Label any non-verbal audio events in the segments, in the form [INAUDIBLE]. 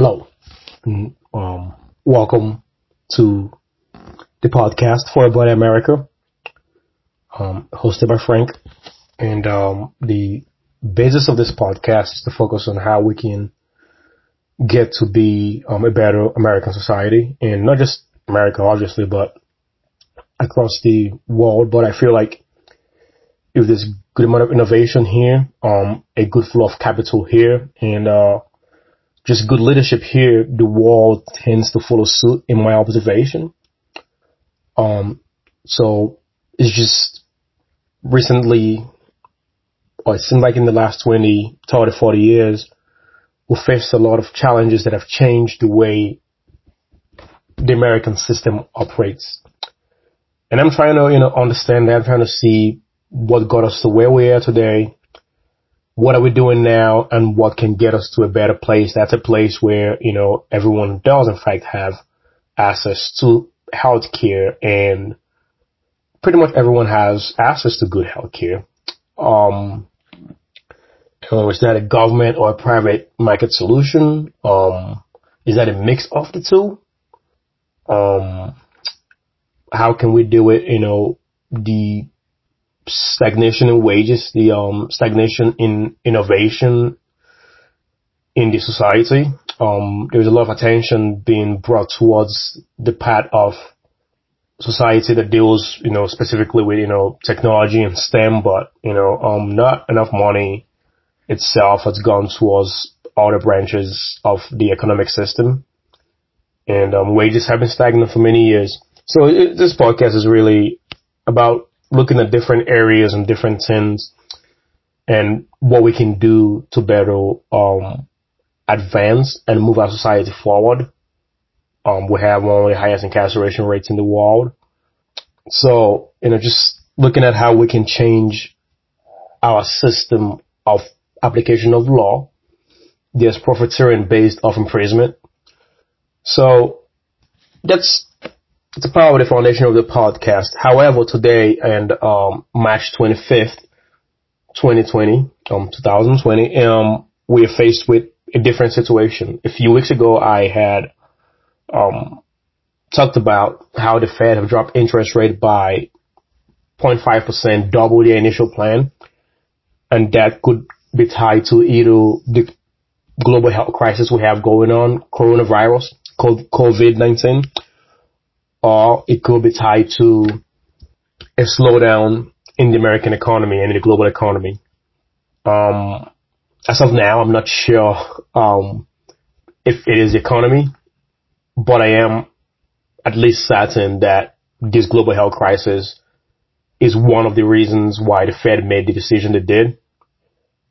Hello, um, welcome to the podcast for About America, um, hosted by Frank. And um, the basis of this podcast is to focus on how we can get to be um, a better American society, and not just America, obviously, but across the world. But I feel like if there's good amount of innovation here, um, a good flow of capital here, and uh, just good leadership here, the world tends to follow suit in my observation. Um, so it's just recently, or it seems like in the last 20, 30, 40 years, we faced a lot of challenges that have changed the way the American system operates. And I'm trying to, you know, understand that. I'm trying to see what got us to where we are today what are we doing now and what can get us to a better place? That's a place where, you know, everyone does in fact have access to healthcare and pretty much everyone has access to good healthcare. Um, so is that a government or a private market solution? Um, is that a mix of the two? Um, how can we do it? You know, the stagnation in wages, the um, stagnation in innovation in the society. Um, there's a lot of attention being brought towards the part of society that deals, you know, specifically with, you know, technology and STEM, but, you know, um, not enough money itself has gone towards other branches of the economic system. And, um, wages have been stagnant for many years. So it, this podcast is really about looking at different areas and different things and what we can do to better um, advance and move our society forward. Um, we have one of the highest incarceration rates in the world. So, you know, just looking at how we can change our system of application of law. There's profiteering based off imprisonment. So that's it's part of the foundation of the podcast. However, today and um, March 25th, 2020, um, 2020, um, we are faced with a different situation. A few weeks ago, I had um, talked about how the Fed have dropped interest rate by 0.5%, double their initial plan, and that could be tied to either the global health crisis we have going on, coronavirus, COVID-19, or it could be tied to a slowdown in the American economy and in the global economy. Um, as of now, I'm not sure um, if it is the economy, but I am at least certain that this global health crisis is one of the reasons why the Fed made the decision it did.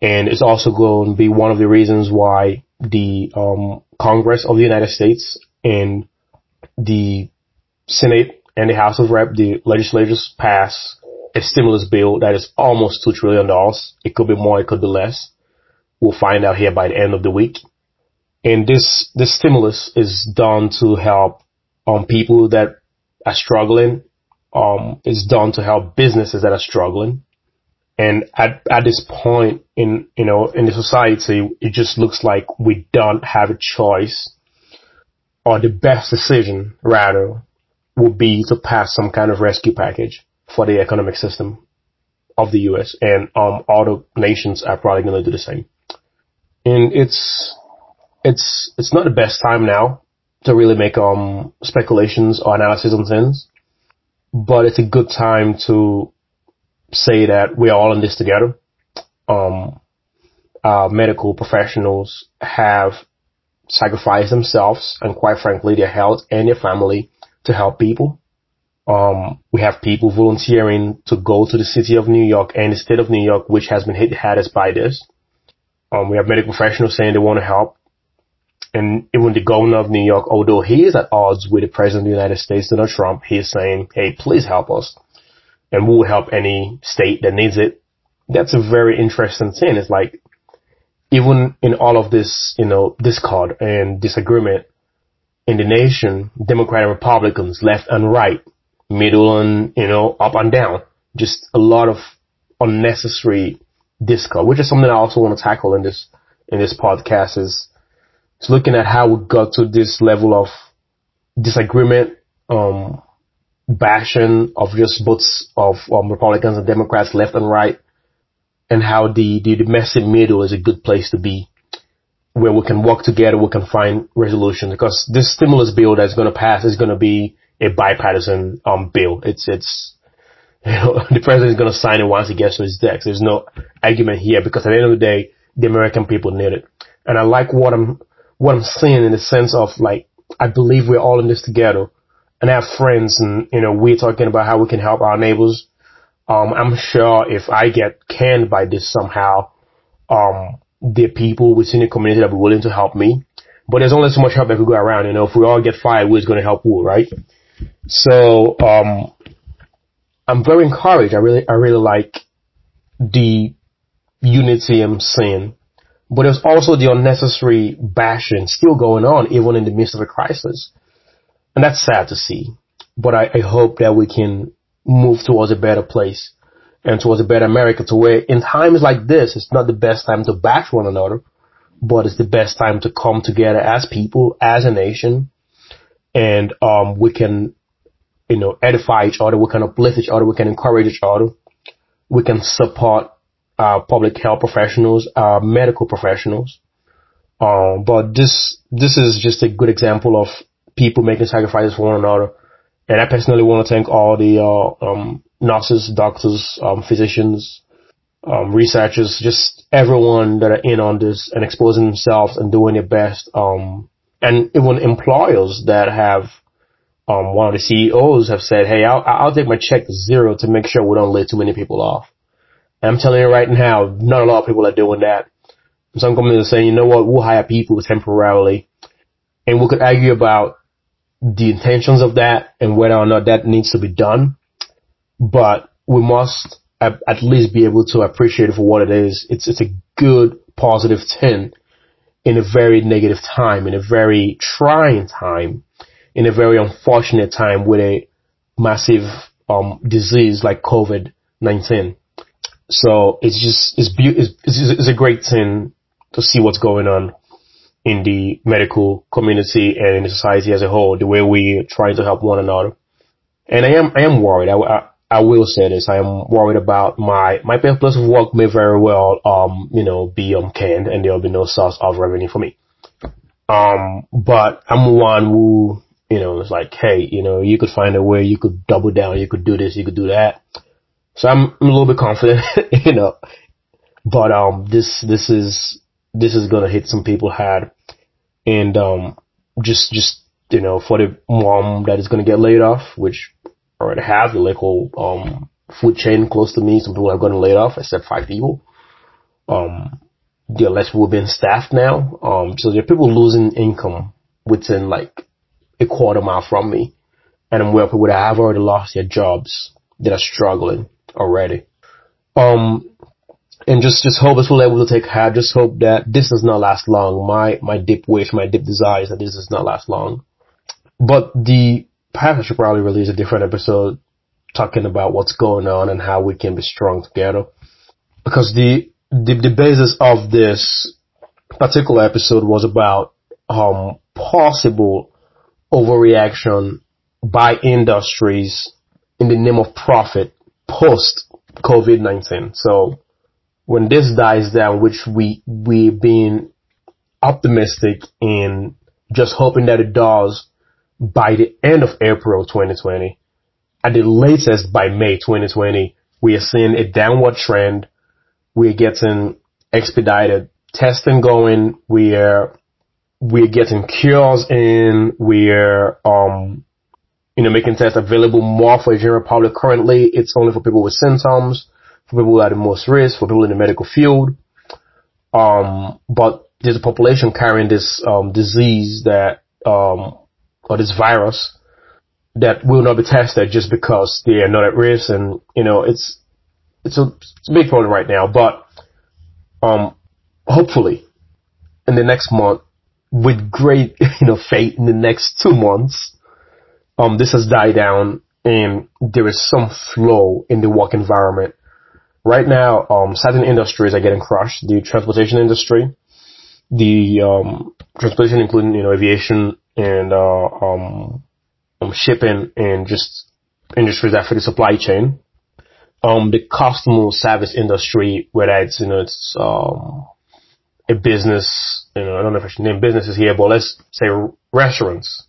And it's also going to be one of the reasons why the um, Congress of the United States and the Senate and the House of Rep, the legislators pass a stimulus bill that is almost $2 trillion. It could be more, it could be less. We'll find out here by the end of the week. And this, this stimulus is done to help, um, people that are struggling. Um, it's done to help businesses that are struggling. And at, at this point in, you know, in the society, it just looks like we don't have a choice or the best decision rather would be to pass some kind of rescue package for the economic system of the U.S. and um, all the nations are probably going to do the same. And it's it's it's not the best time now to really make um speculations or analysis on things, but it's a good time to say that we're all in this together. Um, uh, medical professionals have sacrificed themselves and quite frankly their health and their family to help people. Um, we have people volunteering to go to the city of New York and the state of New York, which has been hit hardest by this. Um, we have medical professionals saying they want to help. And even the governor of New York, although he is at odds with the president of the United States, Donald Trump, he is saying, hey, please help us. And we will help any state that needs it. That's a very interesting thing. It's like, even in all of this, you know, discord and disagreement, in the nation, Democrat and Republicans, left and right, middle and, you know, up and down. Just a lot of unnecessary discord, which is something I also want to tackle in this, in this podcast is It's looking at how we got to this level of disagreement, um, bashing of just both of um, Republicans and Democrats left and right, and how the, the, the messy middle is a good place to be, where we can work together, we can find resolutions. Because this stimulus bill that's going to pass is going to be a bipartisan um, bill. It's it's you [LAUGHS] know, the president is going to sign it once he gets to his desk. There's no argument here because at the end of the day, the American people need it. And I like what I'm what I'm seeing in the sense of like I believe we're all in this together and I have friends and, you know, we're talking about how we can help our neighbors. Um, I'm sure if I get canned by this somehow, um, the people within the community that be willing to help me. But there's only so much help that we go around, you know, if we all get fired, who's going to help who, right? So, um, I'm very encouraged. I really, I really like the unity I'm seeing. But there's also the unnecessary bashing still going on even in the midst of a crisis. And that's sad to see. But I, I hope that we can move towards a better place and towards a better America to where in times like this, it's not the best time to bash one another, but it's the best time to come together as people, as a nation, and um, we can, you know, edify each other, we can uplift each other, we can encourage each other, we can support our public health professionals, our medical professionals. Um, but this this is just a good example of people making sacrifices for one another. And I personally want to thank all the uh, um, nurses, doctors, um, physicians, um, researchers, just everyone that are in on this and exposing themselves and doing their best. Um, and even employers that have, um, one of the CEOs have said, "Hey, I'll, I'll take my check to zero to make sure we don't lay too many people off." And I'm telling you right now, not a lot of people are doing that. Some companies are saying, "You know what? We'll hire people temporarily," and we could argue about the intentions of that and whether or not that needs to be done. But we must at least be able to appreciate it for what it is. It's, it's a good positive thing in a very negative time, in a very trying time, in a very unfortunate time with a massive, um, disease like COVID-19. So it's just, it's, be- it's, it's a great thing to see what's going on in the medical community and in society as a whole, the way we try to help one another. And I am, I am worried. I, I, I will say this. I am worried about my, my place of work may very well, um, you know, be, um, canned and there'll be no source of revenue for me. Um, but I'm one who, you know, is like, hey, you know, you could find a way, you could double down, you could do this, you could do that. So I'm, I'm a little bit confident, [LAUGHS] you know, but, um, this, this is, this is gonna hit some people hard and um, just just you know for the mom that is going to get laid off, which already have the local um, food chain close to me. Some people have gotten laid off, except five people. Um, there are less people being staffed now. Um, so there are people losing income within like a quarter mile from me. And I'm of people that have already lost their jobs that are struggling already. Um, and just just hope this will able to take heart. Just hope that this does not last long. My my deep wish, my deep desire is that this does not last long. But the I should probably release a different episode talking about what's going on and how we can be strong together. Because the the, the basis of this particular episode was about um possible overreaction by industries in the name of profit post COVID-19. So when this dies down, which we, we've been optimistic in just hoping that it does by the end of April 2020, at the latest by May 2020, we are seeing a downward trend. We're getting expedited testing going. We're, we're getting cures in. We're, um, you know, making tests available more for the general public. Currently, it's only for people with symptoms for people are the most risk, for people in the medical field. Um, but there's a population carrying this um, disease that um, or this virus that will not be tested just because they are not at risk, and you know it's it's a, it's a big problem right now. But um, hopefully, in the next month, with great [LAUGHS] you know faith, in the next two months, um, this has died down and there is some flow in the work environment right now, um, certain industries are getting crushed. The transportation industry, the um, transportation, including you know aviation and uh, um, um, shipping and just industries that for the supply chain. Um, the customer service industry, whether it's you know it's um, a business, you know I don't know if I should name businesses here, but let's say restaurants,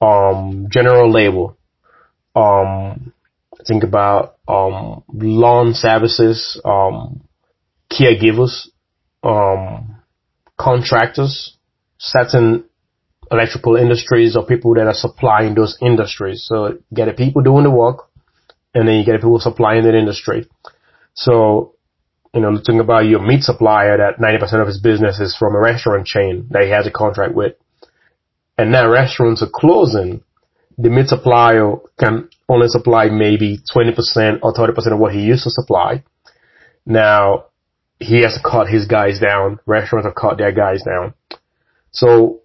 um, general labor, um, think about um, lawn services, um, caregivers, um, contractors, certain electrical industries or people that are supplying those industries. So you get the people doing the work and then you get people supplying the industry. So, you know, think about your meat supplier that 90% of his business is from a restaurant chain that he has a contract with. And now restaurants are closing. The meat supplier can only supply maybe 20% or 30% of what he used to supply. Now, he has to cut his guys down. Restaurants have cut their guys down. So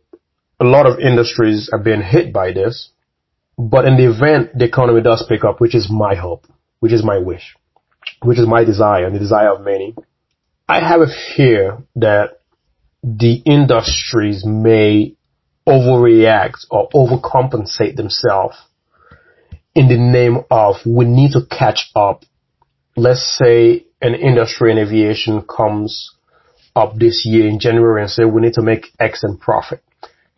a lot of industries are being hit by this. But in the event the economy does pick up, which is my hope, which is my wish, which is my desire and the desire of many, I have a fear that the industries may overreact or overcompensate themselves in the name of we need to catch up. Let's say an industry in aviation comes up this year in January and say we need to make X in profit.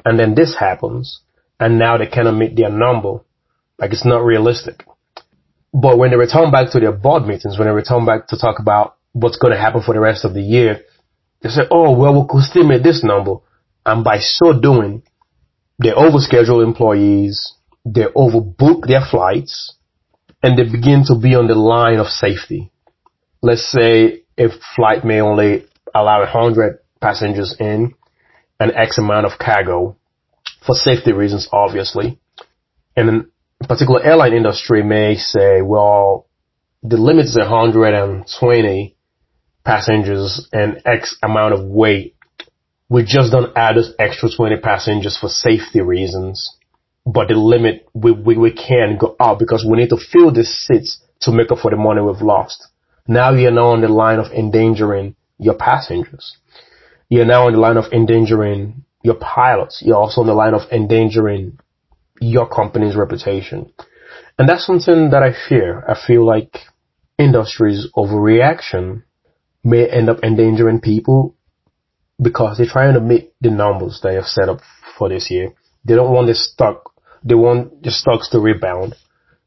And then this happens and now they cannot meet their number. Like it's not realistic. But when they return back to their board meetings, when they return back to talk about what's going to happen for the rest of the year, they say, oh, well, we could still make this number. And by so doing, they overschedule employees, they overbook their flights, and they begin to be on the line of safety. Let's say a flight may only allow 100 passengers in and X amount of cargo for safety reasons, obviously. And a particular airline industry may say, well, the limit is 120 passengers and X amount of weight. We just don't add this extra 20 passengers for safety reasons. But the limit, we, we, we can go up because we need to fill the seats to make up for the money we've lost. Now you're now on the line of endangering your passengers. You're now on the line of endangering your pilots. You're also on the line of endangering your company's reputation. And that's something that I fear. I feel like industries overreaction may end up endangering people because they're trying to meet the numbers they have set up for this year. They don't want the stock, they want the stocks to rebound.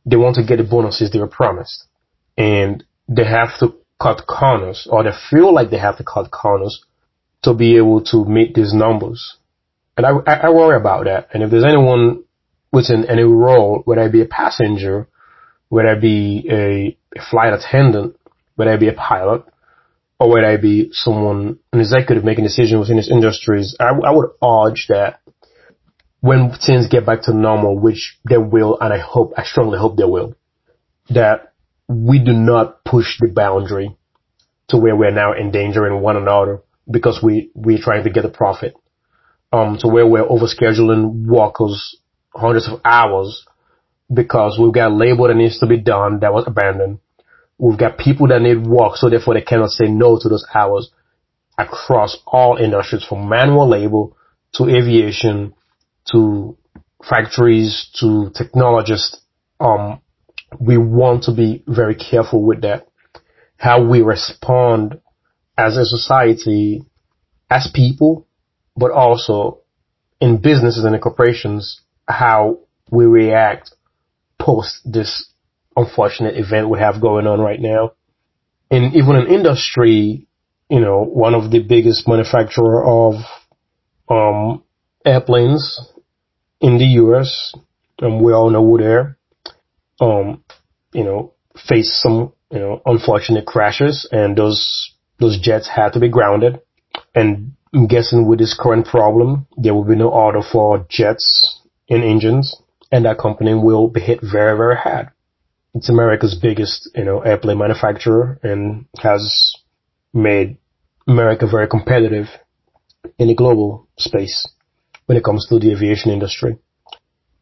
They want to get the bonuses they were promised. And they have to cut corners or they feel like they have to cut corners to be able to meet these numbers. And I, I worry about that. And if there's anyone within any role, whether I be a passenger, whether I be a, a flight attendant, whether I be a pilot, or whether I be someone, an executive making decisions within these industries, I, I would urge that when things get back to normal, which they will, and I hope, I strongly hope they will, that we do not push the boundary to where we're now endangering one another because we, we're trying to get a profit. Um, to where we're overscheduling workers hundreds of hours because we've got labor that needs to be done that was abandoned. We've got people that need work, so therefore they cannot say no to those hours across all industries from manual labor to aviation to factories to technologists. Um, we want to be very careful with that. How we respond as a society, as people, but also in businesses and in corporations, how we react post this unfortunate event we have going on right now. And even in industry, you know, one of the biggest manufacturer of um, airplanes in the U.S., and we all know who they're, um, you know, faced some, you know, unfortunate crashes, and those those jets had to be grounded. And I'm guessing with this current problem, there will be no order for jets and engines, and that company will be hit very, very hard. It's America's biggest, you know, airplane manufacturer and has made America very competitive in the global space when it comes to the aviation industry.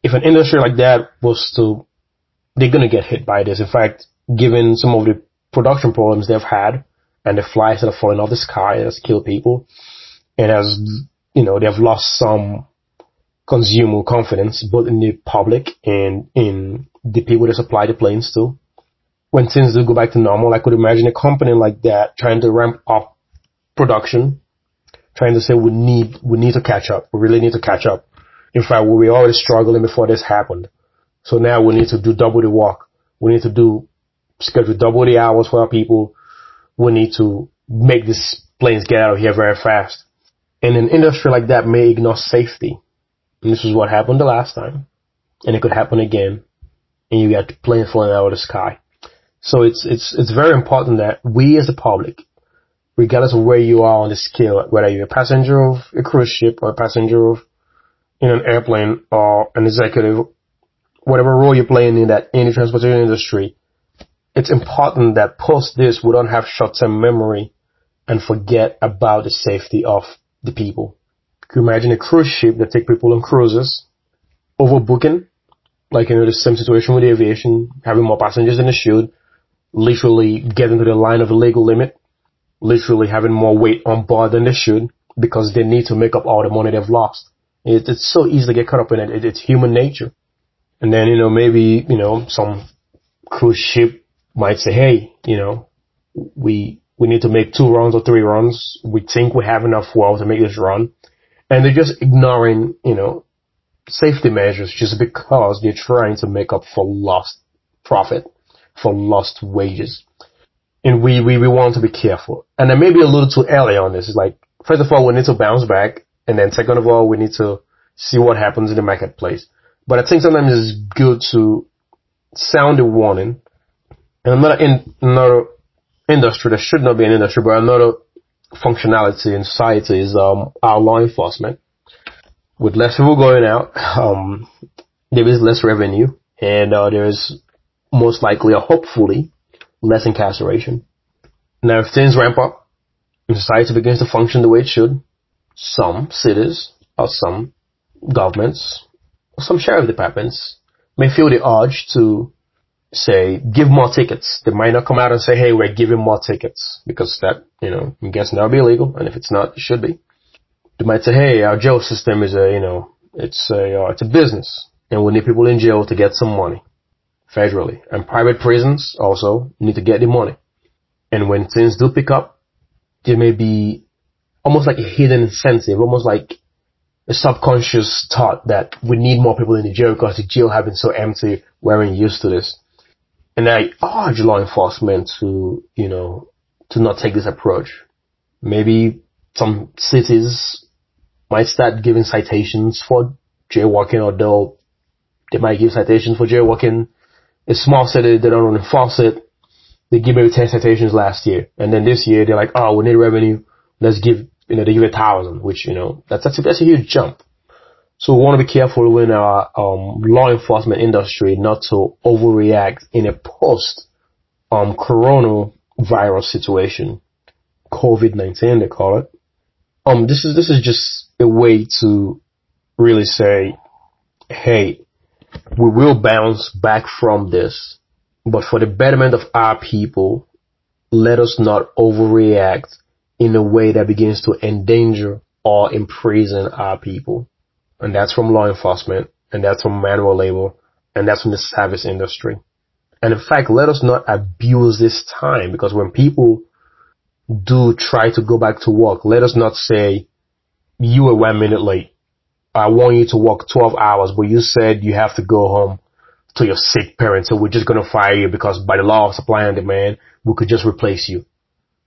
If an industry like that was to, they're gonna get hit by this. In fact, given some of the production problems they've had and the flies that are falling out of the sky that's killed people, it has you know, they've lost some consumer confidence, both in the public and in the people that supply the planes too. When things do go back to normal, I could imagine a company like that trying to ramp up production, trying to say we need, we need to catch up. We really need to catch up. In fact, we were already struggling before this happened. So now we need to do double the work. We need to do, schedule double the hours for our people. We need to make these planes get out of here very fast. And an industry like that may ignore safety. And this is what happened the last time. And it could happen again. And you got planes flying out of the sky. So it's, it's, it's very important that we as the public, regardless of where you are on the scale, whether you're a passenger of a cruise ship or a passenger of in an airplane or an executive, whatever role you're playing in that in the transportation industry, it's important that post this we don't have short-term memory and forget about the safety of the people. Can you imagine a cruise ship that take people on cruises, overbooking, like you know the same situation with aviation, having more passengers than it should, literally getting to the line of the legal limit, literally having more weight on board than they should because they need to make up all the money they've lost. It, it's so easy to get caught up in it. it. It's human nature. And then, you know, maybe, you know, some cruise ship might say, hey, you know, we, we need to make two runs or three runs. We think we have enough well to make this run. And they're just ignoring, you know, safety measures just because they're trying to make up for lost profit, for lost wages. And we, we, we want to be careful. And then maybe a little too early on this. It's like, first of all, we need to bounce back and then second of all, we need to see what happens in the marketplace. But I think sometimes it's good to sound a warning. Another in another industry that should not be an industry, but another functionality in society is um, our law enforcement. With less people going out, um, there is less revenue, and uh, there is most likely or hopefully less incarceration. Now, if things ramp up and society begins to function the way it should, some cities or some governments or some sheriff departments may feel the urge to say give more tickets. They might not come out and say, hey, we're giving more tickets because that, you know, I'm guessing that'll be illegal. And if it's not, it should be. They might say, hey, our jail system is a, you know, it's a, uh, it's a business and we need people in jail to get some money federally. And private prisons also need to get the money. And when things do pick up, there may be almost like a hidden incentive, almost like a subconscious thought that we need more people in the jail because the jail have been so empty. We're used to this. And I urge law enforcement to, you know, to not take this approach. Maybe some cities might start giving citations for jaywalking although they might give citations for jaywalking. A small city, they don't enforce it. They give maybe 10 citations last year. And then this year, they're like, oh, we need revenue. Let's give you know, they give a thousand, which, you know, that's, that's a, that's a huge jump. So we want to be careful in our um, law enforcement industry not to overreact in a post um, coronavirus situation, COVID-19 they call it. Um, this is, this is just a way to really say, hey, we will bounce back from this, but for the betterment of our people, let us not overreact in a way that begins to endanger or imprison our people. And that's from law enforcement, and that's from manual labor, and that's from the service industry. And in fact, let us not abuse this time because when people do try to go back to work, let us not say, you were one minute late. I want you to work 12 hours, but you said you have to go home to your sick parents, so we're just going to fire you because by the law of supply and demand, we could just replace you.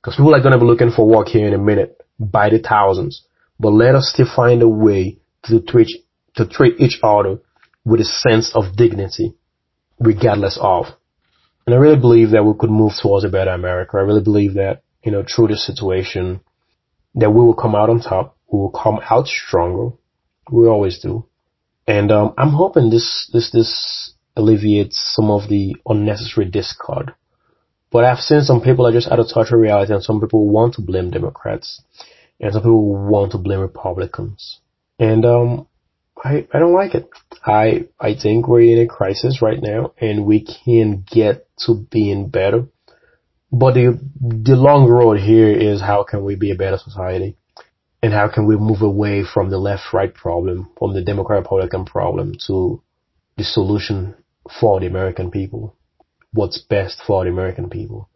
Because people are going to be looking for work here in a minute by the thousands. But let us still find a way to treat, to treat each other with a sense of dignity, regardless of. And I really believe that we could move towards a better America. I really believe that, you know, through this situation, that we will come out on top. We will come out stronger. We always do. And, um, I'm hoping this, this, this alleviates some of the unnecessary discord but I've seen some people are just out of touch with reality and some people want to blame Democrats and some people want to blame Republicans. And, um, I, I don't like it. I, I think we're in a crisis right now and we can get to being better. But the, the long road here is how can we be a better society? and how can we move away from the left-right problem, from the Democrat-Republican problem to the solution for the American people? What's best for the American people?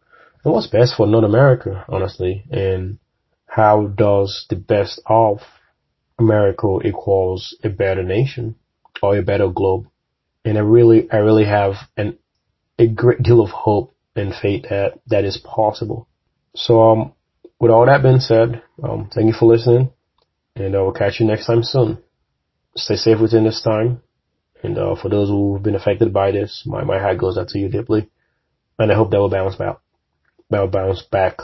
And what's best for North America, honestly? And how does the best of America equals a better nation or a better globe? And I really, I really have an, a great deal of hope and faith that that is possible. So, um, with all that being said, um, thank you for listening, and I uh, will catch you next time soon. Stay safe within this time, and uh, for those who've been affected by this, my my heart goes out to you deeply, and I hope that will bounce back, that will bounce back